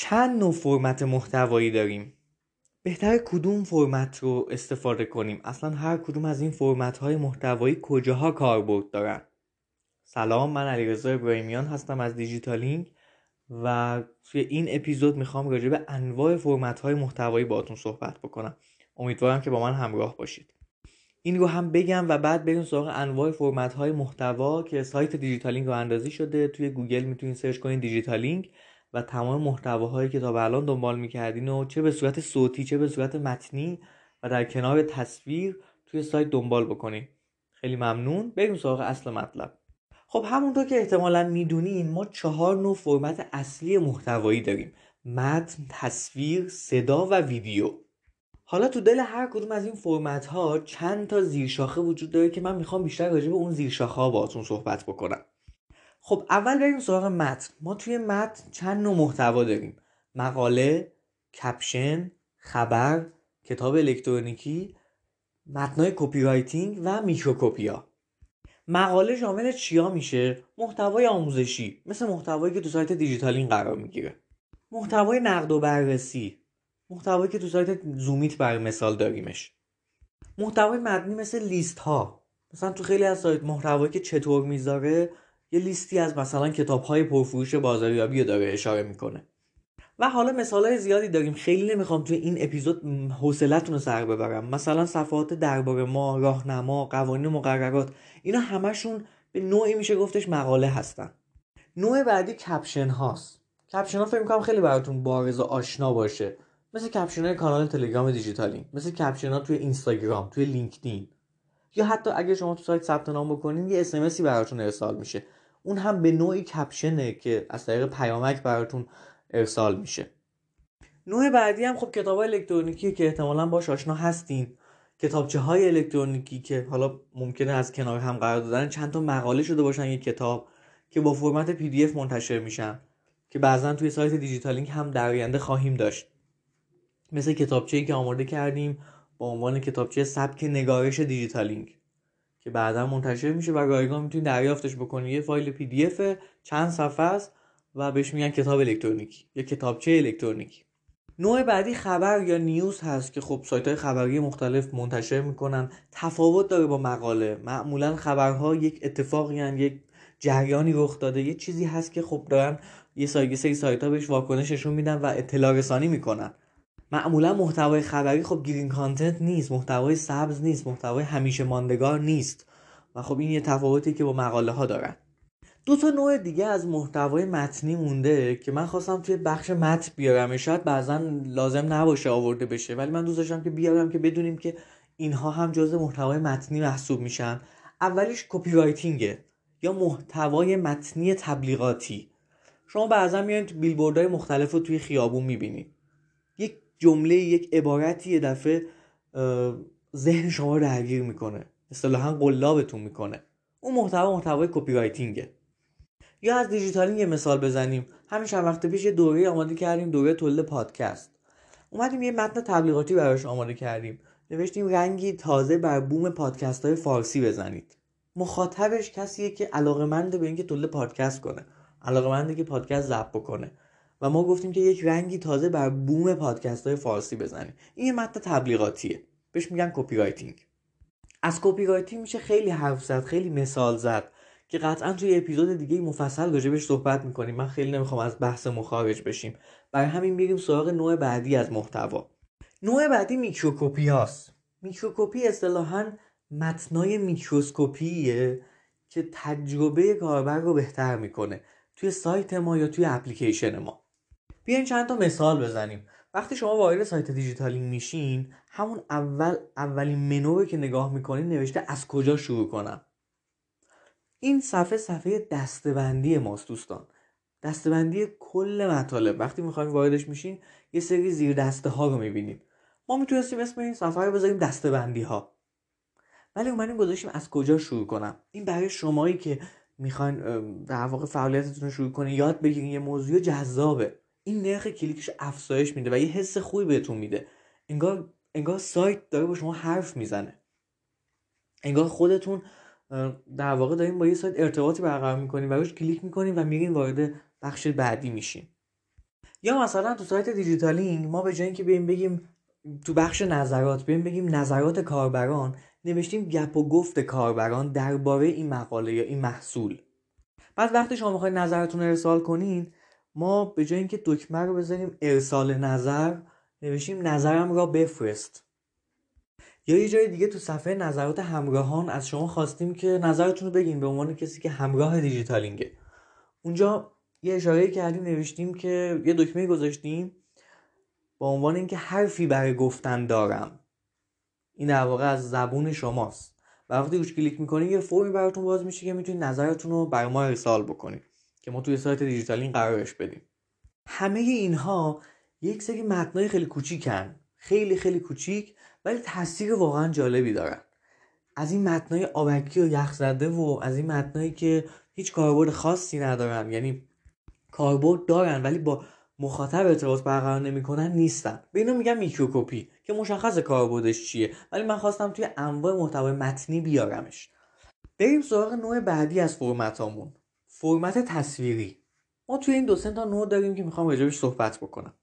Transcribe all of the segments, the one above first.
چند نوع فرمت محتوایی داریم؟ بهتر کدوم فرمت رو استفاده کنیم؟ اصلا هر کدوم از این فرمت های محتوایی کجاها کاربرد دارن؟ سلام من علیرضا ابراهیمیان هستم از دیجیتالینگ و توی این اپیزود می‌خوام راجع به انواع فرمت های محتوایی باهاتون صحبت بکنم. امیدوارم که با من همراه باشید. این رو هم بگم و بعد بریم سراغ انواع فرمت های محتوا که سایت دیجیتالینگ راه اندازی شده. توی گوگل می‌تونید سرچ کنید دیجیتالینگ و تمام محتواهایی که تا به الان دنبال می‌کردین و چه به صورت صوتی چه به صورت متنی و در کنار تصویر توی سایت دنبال بکنید خیلی ممنون. بریم سراغ اصل مطلب. خب همونطور که احتمالا می‌دونین ما چهار نوع فرمت اصلی محتوایی داریم. متن، تصویر، صدا و ویدیو. حالا تو دل هر کدوم از این فرمت ها چند تا زیرشاخه وجود داره که من می‌خوام بیشتر راجع به اون زیرشاخه ها باهاتون صحبت بکنم. خب اول بریم سراغ متن. ما توی متن چند نوع محتوا داریم؟ مقاله کپشن خبر کتاب الکترونیکی متنای copywriting و microcopy ا. مقاله شامل چیا میشه؟ محتوای آموزشی مثل محتوایی که تو سایت دیجیتالینگ قرار می‌گیره. محتوای نقد و بررسی محتوایی که تو سایت زومیت بر مثال داریمش. محتوای متنی مثل لیست ها مثلا تو خیلی از سایت محتوایی که چطور می‌ذاره یه لیستی از مثلا کتاب های پرفروش بازاریابی رو داره اشاره می‌کنه. و حالا مثال های زیادی داریم. خیلی نمی‌خوام توی این اپیزود حوصلتون رو سر ببرم. مثلا صفحات درباره ما راهنما قوانین مقررات اینا همشون به نوعی میشه گفتش مقاله هستن. نوع بعدی کپشن هاست. کپشن ها فکر می‌کنم خیلی براتون بارز و آشنا باشه. مثل کپشن های کانال تلگرام دیجیتالینگ مثل کپشن ها توی اینستاگرام توی لینکدین. یا حتی اگه شما تو سایت ثبت نام بکنین یه SMS ی براتون ارسال میشه. اون هم به نوعی کپشنه که از طریق پیامک براتون ارسال میشه. نوع بعدی هم خب کتاب الکترونیکی که احتمالا باش آشنا هستین. کتابچه های الکترونیکی که حالا ممکنه از کنار هم قرار دادن چند تا مقاله شده باشن یک کتاب که با فرمت PDF منتشر میشن که بعضا توی سایت دیجیتالینگ هم در آینده خواهیم داشت. مثل کتابچه که آماده کردیم با عنوان کتابچه سبک نگارش دیجیتالینگ که بعدا منتشر میشه و رایگان می‌تونید دریافتش بکنید یه فایل PDF چند صفحه است و بهش میگن کتاب الکترونیکی یا کتابچه الکترونیکی. نوع بعدی خبر یا news هست که خب سایت های خبری مختلف منتشر می‌کنن. تفاوت داره با مقاله. معمولا خبرها یک اتفاقی هن، یک جریانی رخ داده. یه چیزی هست که خب دارن یه سری سایت ها بهش واکنششون میدن و اطلاع رسانی می‌کنن. معمولا محتوای خبری خب گرین کانتنت نیست محتوای سبز نیست محتوای همیشه ماندگار نیست. و خب این یه تفاوتی که با مقاله ها دارن. دو تا نوع دیگه از محتوای متنی مونده که من خواستم توی بخش متن بیارم. شاید بعضا لازم نباشه آورده بشه ولی من دوست داشتم که بیارم که بدونیم که اینها هم جزء محتوای متنی محسوب میشن. اولیش کپی رایتینگه یا محتوای متنی تبلیغاتی. شما بعضا میایین تو بیلبوردهای مختلف رو توی خیابون می‌بینید. یک جمله یک عبارتی یه دفعه ذهن شما رو درگیر می‌کنه. اصطلاحا قلابتون می‌کنه. اون محتوا محتوای copywriting ه یا از دیجیتالینگ یه مثال بزنیم. همین چند وقت پیش یه دوره آماده کردیم دوره تولید پادکست. اومدیم یه متن تبلیغاتی براش آماده کردیم. نوشتیم رنگی تازه بر بوم پادکست های فارسی بزنید. مخاطبش کسیه که علاقمنده به اینکه تولید پادکست کنه. علاقمنده که پادکست ضبط بکنه. و ما گفتیم که یک رنگی تازه بر بوم پادکست های فارسی بزنیم. این یه متن تبلیغاتیه. بهش میگن copywriting از copywriting میشه خیلی حرف زد خیلی مثال زد که قطعا توی اپیزود دیگه مفصل راجبش صحبت می‌کنیم. من خیلی نمی‌خوام از بحثم خارج بشیم. برای همین میریم سراغ نوع بعدی از محتوا. نوع بعدی microcopy هاست. microcopy اصطلاحا متنای میکروسکوپیه که تجربه کاربر رو بهتر می‌کنه. توی سایت ما یا توی اپلیکیشن ما. بیاین چند تا مثال بزنیم. وقتی شما وارد سایت دیجیتالینگ میشین همون اول اولین منو رو که نگاه می‌کنین نوشته از کجا شروع کنم. این صفحه صفحه دسته‌بندی ماست دوستان. دسته‌بندی کل مطالب. وقتی می‌خوایم واردش میشین یه سری زیر دسته ها رو می‌بینیم ما می‌تونستیم اسم این صفحه رو بذاریم دستبندی ها ولی اومدیم گذاشتیم از کجا شروع کنم. این برای شمایی که می‌خواین در واقع فعالیتتون رو شروع کنین یاد بگیرین یه موضوع جذابه. این نرخ کلیکش افزایش میده و یه حس خوبی بهتون میده. انگار انگار سایت داره با شما حرف می‌زنه. انگار خودتون در واقع داریم با یه سایت ارتباطی برقرار می‌کنیم و روش کلیک می‌کنیم و میرین وارد بخش بعدی میشین. یا مثلا تو سایت دیجیتالینگ ما به جای اینکه بریم بگیم تو بخش نظرات بریم بگیم نظرات کاربران نوشتیم گپ و گفت کاربران درباره این مقاله یا این محصول. بعد وقتی شما می‌خواید نظرتون ارسال کنین ما به جای اینکه دکمه رو بذاریم ارسال نظر نوشیم نظرم را بفرست. یا یه جای دیگه تو صفحه نظرات همراهان از شما خواستیم که نظرتون رو بگین به عنوان کسی که همراه دیجیتالینگه. اونجا یه اشاره کردیم نوشتیم که یه دکمه گذاشتیم با عنوان اینکه حرفی برای گفتن دارم. این در واقع از زبون شماست. و وقتی روش کلیک می‌کنید یه فرمی براتون باز میشه که می‌تونید نظرتون رو برای ما ارسال بکنید. که ما توی سایت دیجیتالین قرارش بدیم. همه اینها یک سری متنای خیلی کوچیکن خیلی خیلی کوچیک ولی تاثیر واقعا جالبی دارن. از این متنای آبکی و یخ زده و از این متنایی که هیچ کاربرد خاصی ندارن یعنی کاربرد دارن ولی با مخاطب ارتباط برقرار نمی‌کنن نیستن. به اینا میگم میکروکوپی که مشخص کاربردش چیه. ولی من خواستم توی انواع محتوای متنی بیارمش. بریم سراغ نوع بعدی از فرمتامون. فرمت تصویری. ما توی این دو تا نوع داریم که می‌خوام راجبش صحبت بکنم.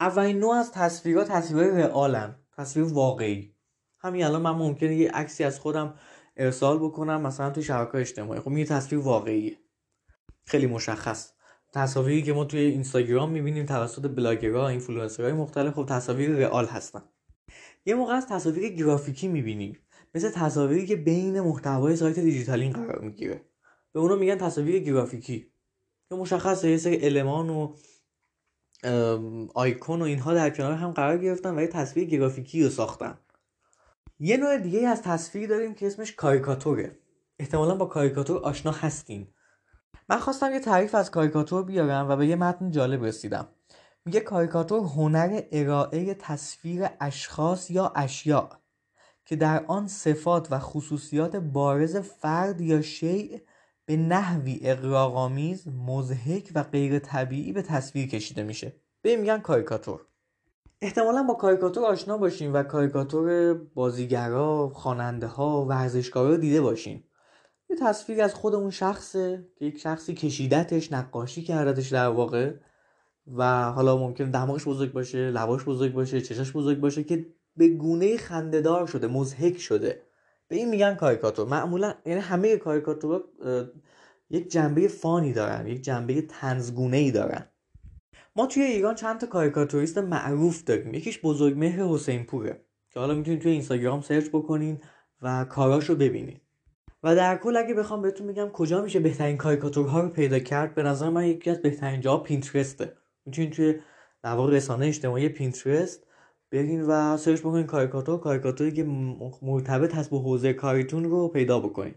اولین نوع از تصویرها تصویر رئالن تصویر واقعی. همین الان من ممکنه یه عکسی از خودم ارسال بکنم مثلا توی شبکه اجتماعی. خب یه تصویر واقعیه. خیلی مشخص. تصاویری که ما توی اینستاگرام می‌بینیم توسط بلاگرها اینفلوئنسرهای مختلف خب تصاویر real هستن. یه موقع از تصاویر گرافیکی می‌بینیم. مثل تصاویری که بین محتوای سایت دیجیتالینگ قرار می‌گیره. به اونو میگن تصاویر گرافیکی که مشخصه یه سری المان و آیکون و اینها در کنار هم قرار گرفتن و یه تصویر گرافیکی رو ساختن. یه نوع دیگه از تصویر داریم که اسمش کاریکاتوره. احتمالا با کاریکاتور آشنا هستین. من خواستم یه تعریف از کاریکاتور بیارم و به یه متن جالب رسیدم. میگه کاریکاتور هنر ارائه تصویر اشخاص یا اشیاء که در آن صفات و خصوصیات بارز فرد یا شیء به نحوی اقراق‌آمیز مزهک و غیر طبیعی به تصویر کشیده میشه. به میگن کاریکاتور. احتمالا با کاریکاتور آشنا باشین و کاریکاتور بازیگرا خواننده ها ورزشکارا دیده باشین. یه تصویر از خود اون شخصه که یک شخصی کشیدتش نقاشی کردتش در واقع و حالا ممکن دماغش بزرگ باشه لباش بزرگ باشه چشاش بزرگ باشه که به گونه خندهدار شده مزهک شده. به این میگن کاریکاتور. معمولا یعنی همه کاریکاتورها یک جنبه فانی دارن یک جنبه تنزگونه ای دارن. ما توی ایران چند تا کاریکاتوریست معروف داریم. یکیش بزرگ مهر حسین پوره که حالا می‌تونید توی اینستاگرام search بکنین و کاراشو ببینید و در کل اگه بخوام بهتون میگم کجا میشه بهترین کاریکاتورها رو پیدا کرد به نظر من یکی از بهترین جاها پینترسته. می‌تونید توی در رسانه اجتماعی پینترست برین و search بکنین کاریکاتور کاریکاتوری که مرتبط هست با حوزه کاریتون رو پیدا بکنین.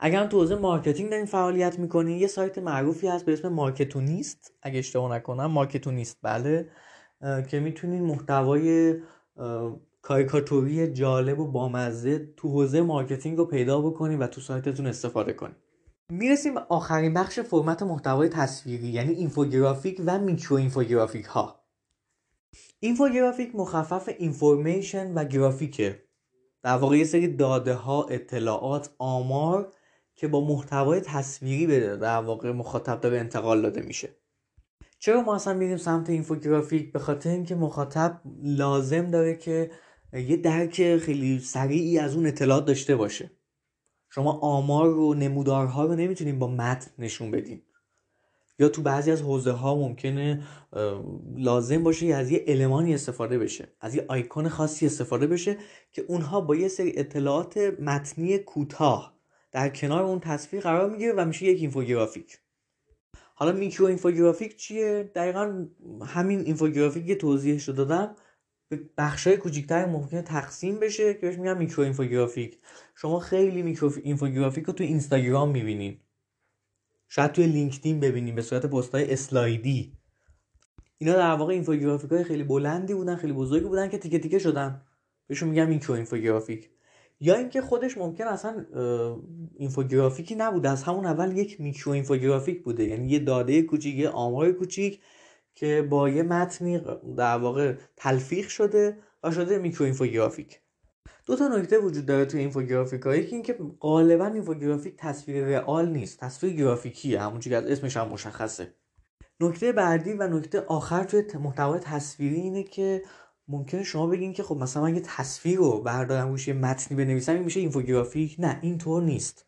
اگر هم تو حوزه marketing دارین فعالیت می‌کنین یه سایت معروفی هست به اسم مارکتونیست. اگه اشتباه نکنم مارکتونیست. بله. که می‌تونین محتوای کاریکاتوری جالب و بامزه تو حوزه marketing رو پیدا بکنین و تو سایتتون استفاده کنین. می‌رسیم به آخرین بخش فرمت محتوای تصویری یعنی اینفوگرافیک و میکرو اینفوگرافیک ها اینفوگرافیک مخفف information و گرافیکه در واقع یه سری داده ها اطلاعات آمار که با محتوای تصویری به در واقع مخاطب داره انتقال داده میشه. چرا ما اصلا میریم سمت اینفوگرافیک به خاطر اینکه مخاطب لازم داره که یه درک خیلی سریعی از اون اطلاعات داشته باشه. شما آمار و نمودارها رو نمی‌تونیم با متن نشون بدین یا تو بعضی از حوزه ها ممکنه لازم باشه از یه المانی استفاده بشه از یه آیکون خاصی استفاده بشه که اونها با یه سری اطلاعات متنی کوتاه در کنار اون تصویر قرار می‌گیره و میشه یک اینفوگرافیک. حالا میکرو اینفوگرافیک چیه؟ دقیقا همین اینفوگرافیک که توضیحش رو دادم. به بخشای کوچیکتر ممکنه تقسیم بشه که بهش میگن میکرو اینفوگرافیک. شما خیلی میکرو اینفوگرافیک رو تو اینستاگرام می‌بینین. شاید توی لینکدین ببینیم به صورت های اسلایدی. اینا در واقع اینفوگرافیک های خیلی بلندی بودن خیلی بزرگی بودن که تیکه تیکه شدن. بهشون میگم میکرو اینفوگرافیک. یا اینکه خودش ممکن اصلا اینفوگرافیکی نبوده. از همون اول یک میکرو اینفوگرافیک بوده. یعنی یه داده کوچیک یه آمار کوچیک که با یه متنی در واقع تلفیق شده و شده میکرو اینفوگرافیک. دو تا نکته وجود داره توی اینفوگرافیک ها یکی اینکه غالبا اینفوگرافیک تصویر رئال نیست. تصویر گرافیکیه. همونجوری که از اسمش هم مشخصه. نکته بعدی و نکته آخر توی محتوای تصویری اینه که ممکنه شما بگین که خب مثلا من یه تصویر رو بردارم روش یه متنی بنویسم این میشه اینفوگرافیک. نه اینطور نیست.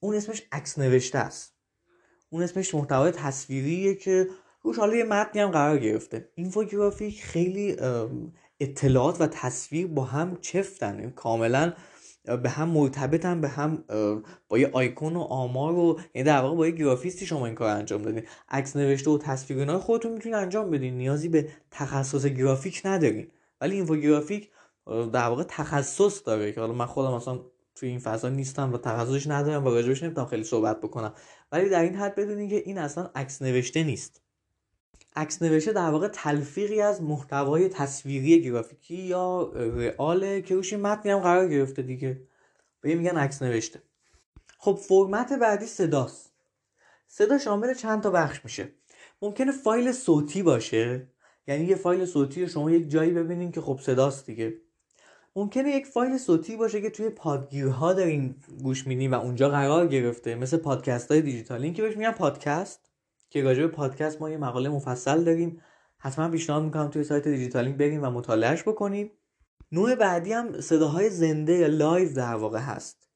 اون اسمش عکس نوشته است. اون اسمش محتوای تصویریه که روش حالا یه متنی هم قرار گرفته. اینفوگرافیک خیلی اطلاعات و تصویر با هم چفتن. کاملا به هم مرتبطن به هم با یه آیکون و آمار و یعنی در واقع با یه گرافیستی شما این کار انجام دادین. عکس نوشته و تصویر خودتون می‌تونید انجام بدین. نیازی به تخصص گرافیک ندارین. ولی اینفوگرافیک در واقع تخصص داره که حالا من خودم مثلا توی این فضا نیستم و تخصصش ندارم و راجبش نمی‌تونم خیلی صحبت بکنم. ولی در این حد بدونید که این اصلا عکس نوشته نیست. عکس نوشته در واقع تلفیقی از محتوای تصویری گرافیکی یا رئاله که روش متنی هم قرار گرفته دیگه. به میگن عکس نوشته. خب فرمت بعدی صداست. صدا شامل چند تا بخش میشه. ممکنه فایل صوتی باشه. یعنی یه فایل صوتی رو شما یک جایی ببینین که خب صداست دیگه. ممکنه یک فایل صوتی باشه که توی پادگیرها دارین گوش میدین و اونجا قرار گرفته. مثل پادکست های دیجیتالینگ که بهش میگن پادکست. که راجع به پادکست ما یه مقاله مفصل داریم. حتما پیشنهاد می‌کنم توی سایت دیجیتالینگ برین و مطالعهش بکنیم نوع بعدی هم صداهای زنده یا live در واقع هست.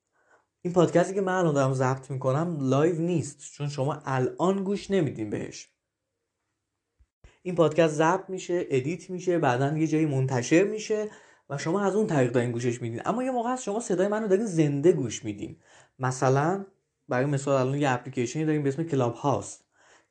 این پادکستی که من الان دارم ضبط می‌کنم live نیست چون شما الان گوش نمیدین بهش. این پادکست ضبط میشه edit میشه بعدا یه جایی منتشر میشه و شما از اون طریق دارین گوشش میدین. اما یه موقع هست شما صدای منو دارین زنده گوش میدین. مثلا برای مثال الان یه اپلیکیشنی داریم به اسم کلاب هاوسه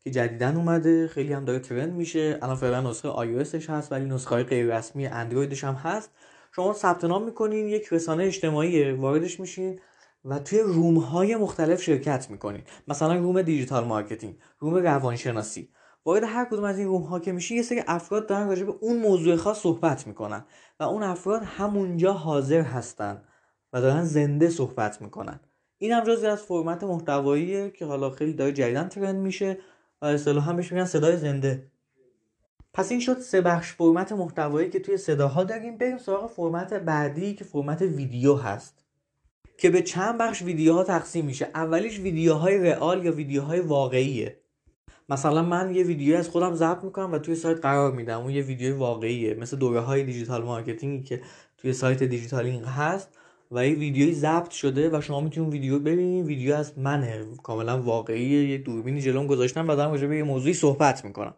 که جدیدن اومده خیلی هم داره trend میشه. الان فعلا نسخه iOSش هست ولی نسخه های غیر رسمی اندرویدش هم هست. شما ثبت نام می‌کنین یک رسانه اجتماعی واردش میشین و توی room های مختلف شرکت می‌کنین. مثلا room digital marketing room روانشناسی. وارد هر کدوم از این room ها که میشین یه سری افراد دارن راجع به اون موضوع خاص صحبت می‌کنن و اون افراد همونجا حاضر هستن و دارن زنده صحبت می‌کنن. این هم جزی از فرمت محتواییه که حالا خیلی داره جدیدن trend میشه. و اصطلاحا بهش میگن صدای زنده. پس این شد سه بخش فرمت محتوایی که توی صداها داریم. بریم سراغ فرمت بعدی که فرمت ویدیو هست. که به چند بخش ویدیوها تقسیم میشه. اولیش ویدیوهای real یا ویدیوهای واقعیه. مثلا من یه ویدیو از خودم ضبط می‌کنم و توی سایت قرار میدم. اون یه ویدیو واقعیه. مثل دوره های digital marketing ی که توی سایت دیجیتالینگ هست. و یه ویدیوی ضبط شده و شما می‌تونید ویدیو ببینید ویدیو از منه. کاملا واقعی. یه دوربینی جلوم گذاشتم و دارم راجع به یه موضوعی صحبت می‌کنم.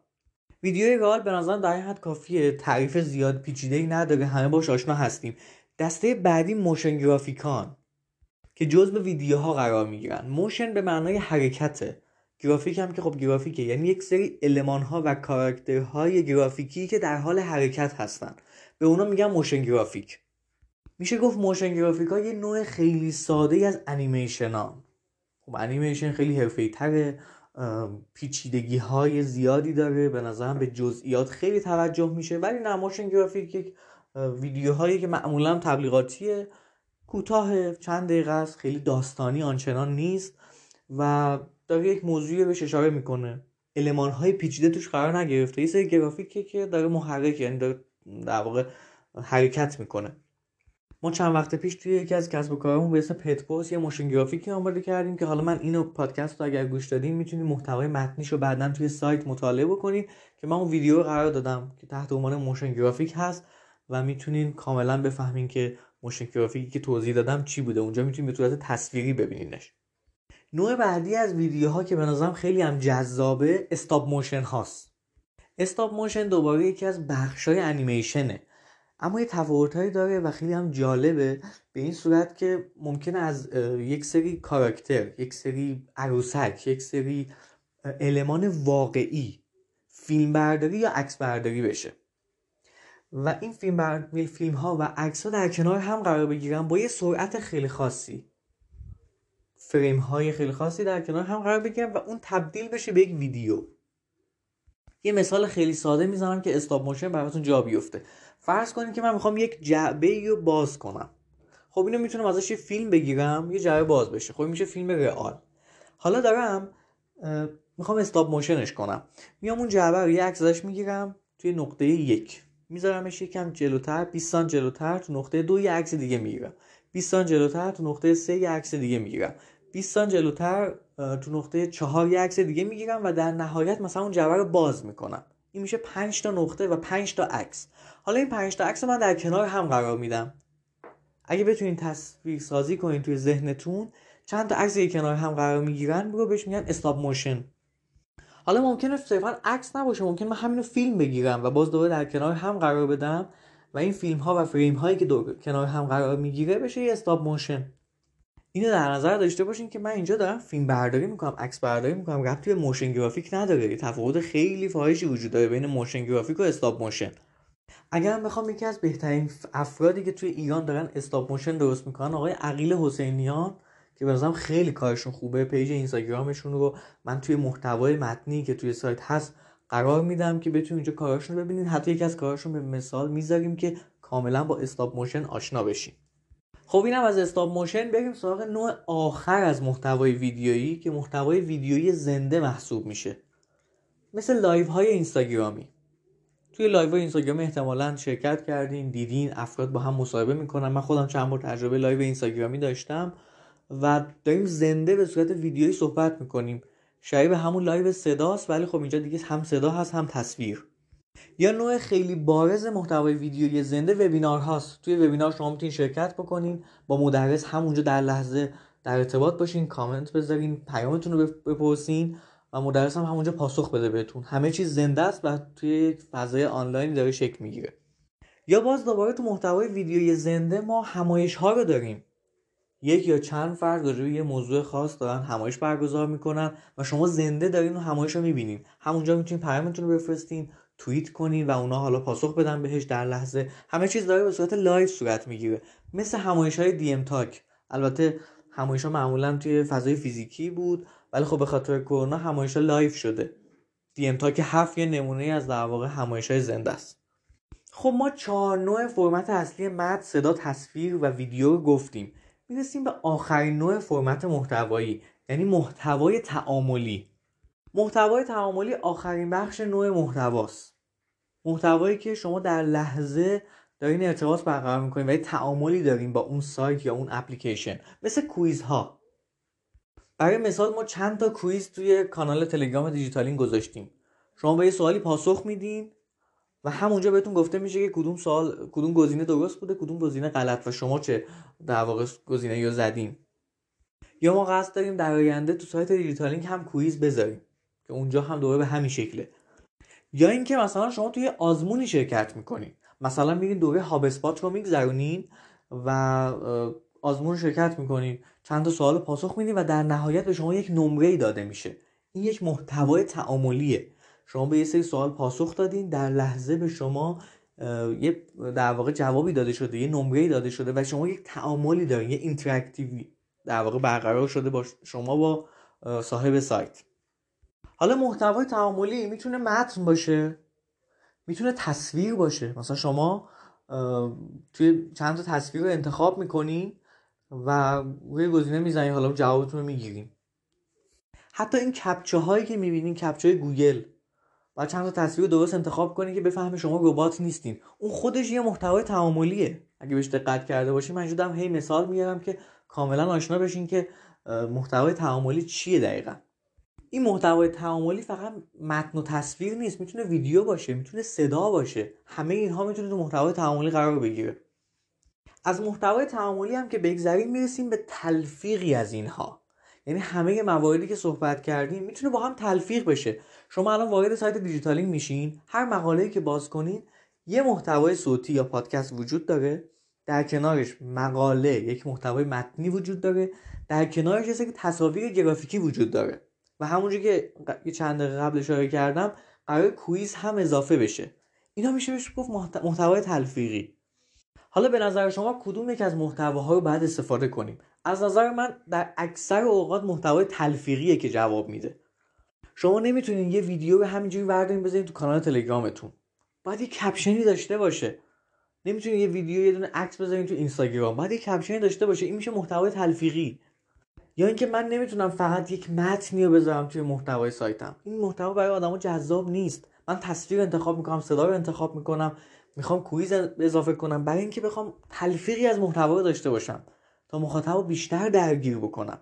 ویدیوی real به نظر در حد کافیه. تعریف زیاد پیچیده ای نداره. همه باش آشنا هستیم. دسته بعدی motion graphic ان که جزء ویدیوها قرار می‌گیرن. motion به معنای حرکته. گرافیک هم که خب گرافیکه. یعنی یک سری المان ها و کاراکترهای گرافیکی که در حال حرکت هستن. به اونا میگن motion graphic. میشه گفت motion graphic یه نوع خیلی ساده از انیمیشن ها خب انیمیشن خیلی حرفه تره پیچیدگی های زیادی داره به نظرم به جزئیات خیلی توجه میشه ولی نه motion graphic یک ویدیوهایی که معمولا تبلیغاتیه کوتاه چند دقیقه است خیلی داستانی آنچنان نیست و داره یک موضوعی بهش اشاره می‌کنه. علمان های پیچیده توش قرار نگرفته. یه سری گرافیکه که داره محرک یعنی داره در واقع حرکت می‌کنه. ما چند وقت پیش توی یکی از کسب و کارمون به اسم پتپوس یه موشن گرافیکی آماده کردیم که حالا من اینو پادکست رو اگر گوش دادین می‌تونید محتوای متنیش رو بعدا توی سایت مطالعه بکنید که من اون ویدیو رو قرار دادم که تحت عنوان motion graphic هست و می‌تونین کاملا بفهمین که motion graphic ی که توضیح دادم چی بوده. اونجا می‌تونید به صورت تصویری ببینینش. نوع بعدی از ویدیوها که به نظرم خیلی هم جذابه stop motion هاست. stop motion دوباره یکی از بخشای انیمیشنه اما یه تفاوتهایی داره و خیلی هم جالبه. به این صورت که ممکنه از یک سری کاراکتر یک سری عروسک یک سری المان واقعی فیلم برداری یا عکس برداری بشه. و این فیلم, بر... فیلم ها و عکس ها در کنار هم قرار بگیرن با یه سرعت خیلی خاصی. فریم های خیلی خاصی در کنار هم قرار بگیرن و اون تبدیل بشه به یک ویدیو. یه مثال خیلی ساده می‌زنم که استاپ موشن براتون جا بیفته. فرض کنید که من می‌خوام یک جعبه رو باز کنم. خب اینو می‌تونم ازش یه فیلم بگیرم یه جعبه باز بشه. خب میشه فیلم رئال. حالا دارم می‌خوام استاپ موشنش کنم. میام اون جعبه رو یه عکس ازش می‌گیرم توی نقطه یک. میذارمش یکم جلوتر 20 سانت جلوتر تو نقطه دو یه عکس دیگه می‌گیرم. 20 سانت جلوتر تو نقطه سه یه عکس دیگه می‌گیرم. 20 سان جلوتر تو نقطه چهار یه عکس دیگه می‌گیرم و در نهایت مثلا اون جبه رو باز می‌کنم. این میشه 5 تا نقطه و 5 تا عکس. حالا این 5 تا عکس من در کنار هم قرار میدم. اگه بتونین تصویر سازی کنین توی ذهنتون چند تا عکس کنار هم قرار می‌گیرن رو بهش میگن stop motion حالا ممکنه صرفا عکس نباشه ممکن من همینو فیلم بگیرم و باز دوباره در کنار هم قرار بدم و این فیلم ها و فریم هایی که دور کنار هم قرار می‌گیره بشه یه stop motion اینو در نظر داشته باشین که من اینجا دارم فیلم برداری می‌کنم عکس برداری می‌کنم ربطی به motion graphic نداره. تفاوت خیلی فاحشی وجود داره بین motion graphic و stop motion اگر بخوام یکی از بهترین افرادی که توی ایران دارن stop motion درست می‌کنن آقای عقیل حسینیان که بنظرم خیلی کارشون خوبه. page اینستاگرامشون رو من توی محتوای متنی که توی سایت هست قرار میدم که بتونید اینجا کاراشون رو ببینید. حتی یکی از کاراشون به مثال می‌ذاریم که کاملا با stop motion آشنا بشین. خب اینم از stop motion بریم سراغ نوع آخر از محتوای ویدیویی که محتوای ویدیویی زنده محسوب میشه. مثل live های اینستاگرامی. توی live های اینستاگرامی احتمالا شرکت کردین دیدین افراد با هم مصاحبه می‌کنن. من خودم چند بار تجربه live اینستاگرامی داشتم و داریم زنده به صورت ویدیویی صحبت می‌کنیم. شبیه همون live صداست ولی خب اینجا دیگه هم صدا هست هم تصویر. یا نوع خیلی بارز محتوای ویدیویی زنده وبینار هاست. توی وبینار شما می‌تونین شرکت بکنین با مدرس همونجا در لحظه در ارتباط باشین کامنت بذارین پیامتون رو بپرسین و مدرس هم همونجا پاسخ بده بهتون. همه چیز زنده است و توی فضای آنلاین داره شکل می‌گیره. یا باز دوباره تو محتوای ویدیوی زنده ما همایش ها رو داریم. یک یا چند فرد راجع یه موضوع خاص دارن همایش برگزار می‌کنن و شما زنده دارین و همایش رو می‌بینین. همونجا می‌تونین پیامتون رو بفرستین. توییت کنین و اونا حالا پاسخ بدن بهش در لحظه. همه چیز داره به صورت live صورت می‌گیره. مثل همایش های DM Talk. البته همایش ها معمولا توی فضای فیزیکی بود ولی خب به خاطر کرونا همایش ها live شده. DM Talk هفت یه نمونه از در واقع همایش های زنده است. خب ما چهار نوع فرمت اصلی متن صدا تصویر و ویدیو رو گفتیم. می‌رسیم به آخرین نوع فرمت محتوایی یعنی محتوای تعاملی. محتوای تعاملی آخرین بخش نوع محتواست. محتوایی که شما در لحظه دارین ارتباط برقرار می‌کنین و یه تعاملی دارین با اون سایت یا اون اپلیکیشن مثل quiz ها برای مثال ما چند تا quiz توی کانال تلگرام دیجیتالینگ گذاشتیم. شما به یه سوالی پاسخ میدین و همونجا بهتون گفته میشه که کدوم سوال کدوم گزینه درست بوده کدوم گزینه غلط و شما چه در واقع گزینه‌ای زدین. یا ما قصد داریم در آینده تو سایت دیجیتالینگ هم quiz بذاریم. که اونجا هم دوباره به همین شکله. یا اینکه مثلا شما توی آزمونی شرکت می‌کنین مثلا میرین دوره هاب اسپات رو میگذرونین و آزمون شرکت می‌کنین. چند تا سوال پاسخ میدین و در نهایت به شما یک نمره داده میشه. این یک محتوای تعاملیه. شما به یه سری سوال پاسخ دادین در لحظه به شما یه در واقع جوابی داده شده یه نمره داده شده و شما یک تعاملی دارین یه اینتراکتیوی در واقع برقرار شده با شما با صاحب سایت. حالا محتوای تعاملی می‌تونه متن باشه می‌تونه تصویر باشه. مثلا شما توی چند تا تصویر رو انتخاب می‌کنین و روی گزینه می‌زنین حالا جوابتون رو می‌گیرین حتی این کپچه هایی که می‌بینین کپچه های گوگل و چند تا تصویر درست انتخاب کنین که بفهمه شما ربات نیستین. اون خودش یه محتوای تعاملیه. اگه بهش دقت کرده باشین من هی مثال میارم که کاملا آشنا بشین که محتوای تعاملی چیه دقیقا. این محتوای تعاملی فقط متن و تصویر نیست می‌تونه ویدیو باشه می‌تونه صدا باشه. همه اینها می‌تونه تو محتوای تعاملی قرار بگیره. از محتوای تعاملی هم که بگذریم می‌رسیم به تلفیقی از اینها. یعنی همه مواردی که صحبت کردیم می‌تونه با هم تلفیق بشه. شما الان وارد سایت دیجیتالینگ میشین هر مقاله‌ای که باز کنین یه محتوای صوتی یا پادکست وجود داره. در کنارش مقاله یک محتوای متنی وجود داره. در کنارش یه تصاویر گرافیکی وجود داره. و همونجور که چند دقیقه قبل اشاره کردم قرار کویز هم اضافه بشه. اینا میشه بهش گفت محتوای تلفیقی. حالا به نظر شما کدوم یک از محتواها رو باید استفاده کنیم؟ از نظر من در اکثر اوقات محتوای تلفیقیه که جواب میده. شما نمی‌تونین یه ویدیو به همینجوری بردارین بذارین تو کانال تلگرامتون. باید یه caption ی داشته باشه. نمی‌تونین یه ویدیو یه دونه عکس بذارین تو اینستاگرام. باید یه caption ی داشته باشه. این میشه محتوای تلفیقی. یا اینکه من نمی‌تونم فقط یک متنی رو بذارم توی محتوای سایتم. این محتوا برای آدما جذاب نیست. من تصویر انتخاب می‌کنم صدا رو انتخاب می‌کنم می‌خوام quiz اضافه کنم برای اینکه بخوام تلفیقی از محتوا داشته باشم تا مخاطب بیشتر درگیر بکنم.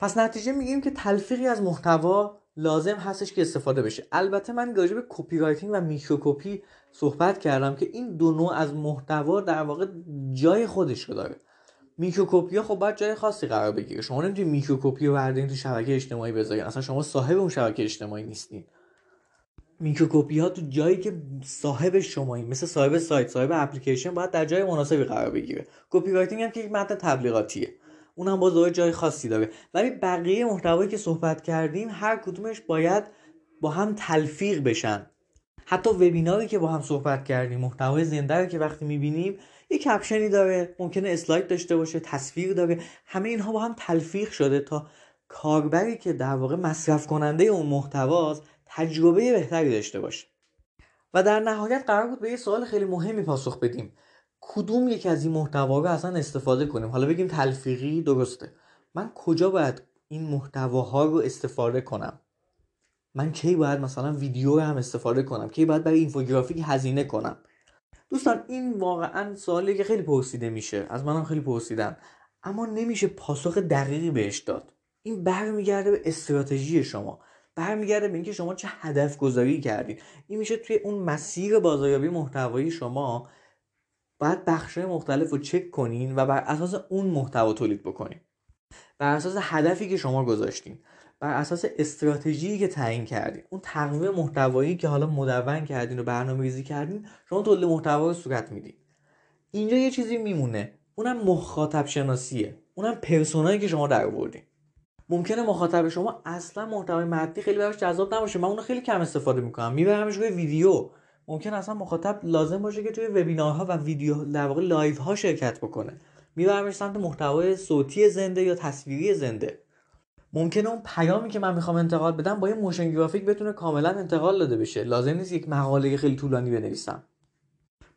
پس نتیجه میگیم که تلفیقی از محتوا لازم هستش که استفاده بشه. البته من راجع به copywriting و microcopy صحبت کردم که این دو نوع از محتوا در واقع جای خودش رو داره. microcopy ها خب باید جای خاصی قرار بگیره. شما نمی‌تونید microcopy رو بردارین تو شبکه اجتماعی بذارین اصلا شما صاحب اون شبکه اجتماعی نیستین. microcopy ها تو جایی که صاحب شمایی مثل صاحب سایت صاحب اپلیکیشن باید در جای مناسبی قرار بگیره. copywriting هم که یک متن تبلیغاتیه. اونم باز جای خاصی داره. ولی بقیه محتوایی که صحبت کردیم هر کدومش باید با هم تلفیق بشن. حتی وبیناری که با هم صحبت کردیم محتوای زنده که وقتی می‌بینیم یه کپشنی داره ممکنه اسلاید داشته باشه تصویر داره. همه اینها با هم تلفیق شده تا کاربری که در واقع مصرف کننده اون محتواست تجربه بهتری داشته باشه. و در نهایت قرار بود به یه سوال خیلی مهمی پاسخ بدیم. کدوم یک از این محتوا رو اصلا استفاده کنیم؟ حالا بگیم تلفیقی درسته. من کجا باید این محتواها رو استفاده کنم؟ من کی باید مثلا ویدیو رو هم استفاده کنم؟ کی باید برای اینفوگرافیک هزینه کنم؟ دوستان این واقعا سوالی که خیلی پرسیده میشه. از منم خیلی پرسیدن. اما نمیشه پاسخ دقیقی بهش داد. این برمیگرده به استراتژی شما. برمیگرده به اینکه شما چه هدف گذاری کردید این میشه توی اون مسیر بازاریابی محتوایی شما باید بخشهای مختلف رو چک کنین و بر اساس اون محتوا تولید بکنین. بر اساس هدفی که شما گذاشتین. بر اساس استراتژی که تعیین کردین. اون تقویم محتوایی که حالا مدون کردین و برنامه ریزی کردین شما تولید محتوا رو صورت میدین. اینجا یه چیزی میمونه. اونم مخاطب شناسیه اونم پرسونایی که شما در آوردین. ممکنه مخاطب شما اصلا محتوای متنی خیلی براش جذاب نباشه. من اونو خیلی کم استفاده می‌کنم. میبرمش روی ویدیو. ممکن اصلا مخاطب لازم باشه که توی وبینارها و ویدیو در واقع live ها شرکت بکنه. میبرمش سمت محتوای صوتی زنده یا تصویری زنده. ممکنه اون پیامی که من می‌خوام انتقال بدم با یه motion graphic بتونه کاملا انتقال داده بشه. لازم نیست یک مقاله خیلی طولانی بنویسم.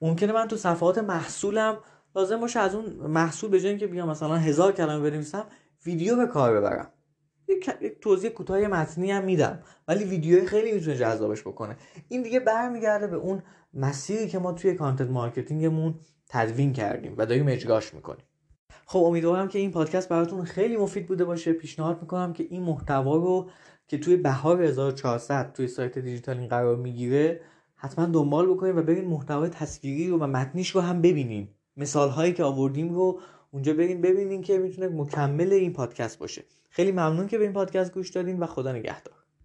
ممکنه من تو صفحات محصولم لازم باشه از اون محصول به که بیام مثلا هزار کلمه بنویسم ویدیو به کار ببرم. یک توضیح کوتاه متنی هم میدم ولی ویدیو خیلی می‌تونه جذابش بکنه. این دیگه برمیگرده به اون مسیری که ما توی content marketing مون تدوین کردیم و داریم اجراش می‌کنیم. خب امیدوارم که این پادکست براتون خیلی مفید بوده باشه. پیشنهاد می‌کنم که این محتوا رو که توی بهار 1400 توی سایت دیجیتالینگ قرار می‌گیره حتما دنبال بکنید و برین محتوای تصویری رو و متنیش رو هم ببینین. مثال هایی که آوردیم رو اونجا برین ببینین که می‌تونه مکمل این پادکست باشه. خیلی ممنون که به این پادکست گوش دادین و خدا نگهدار.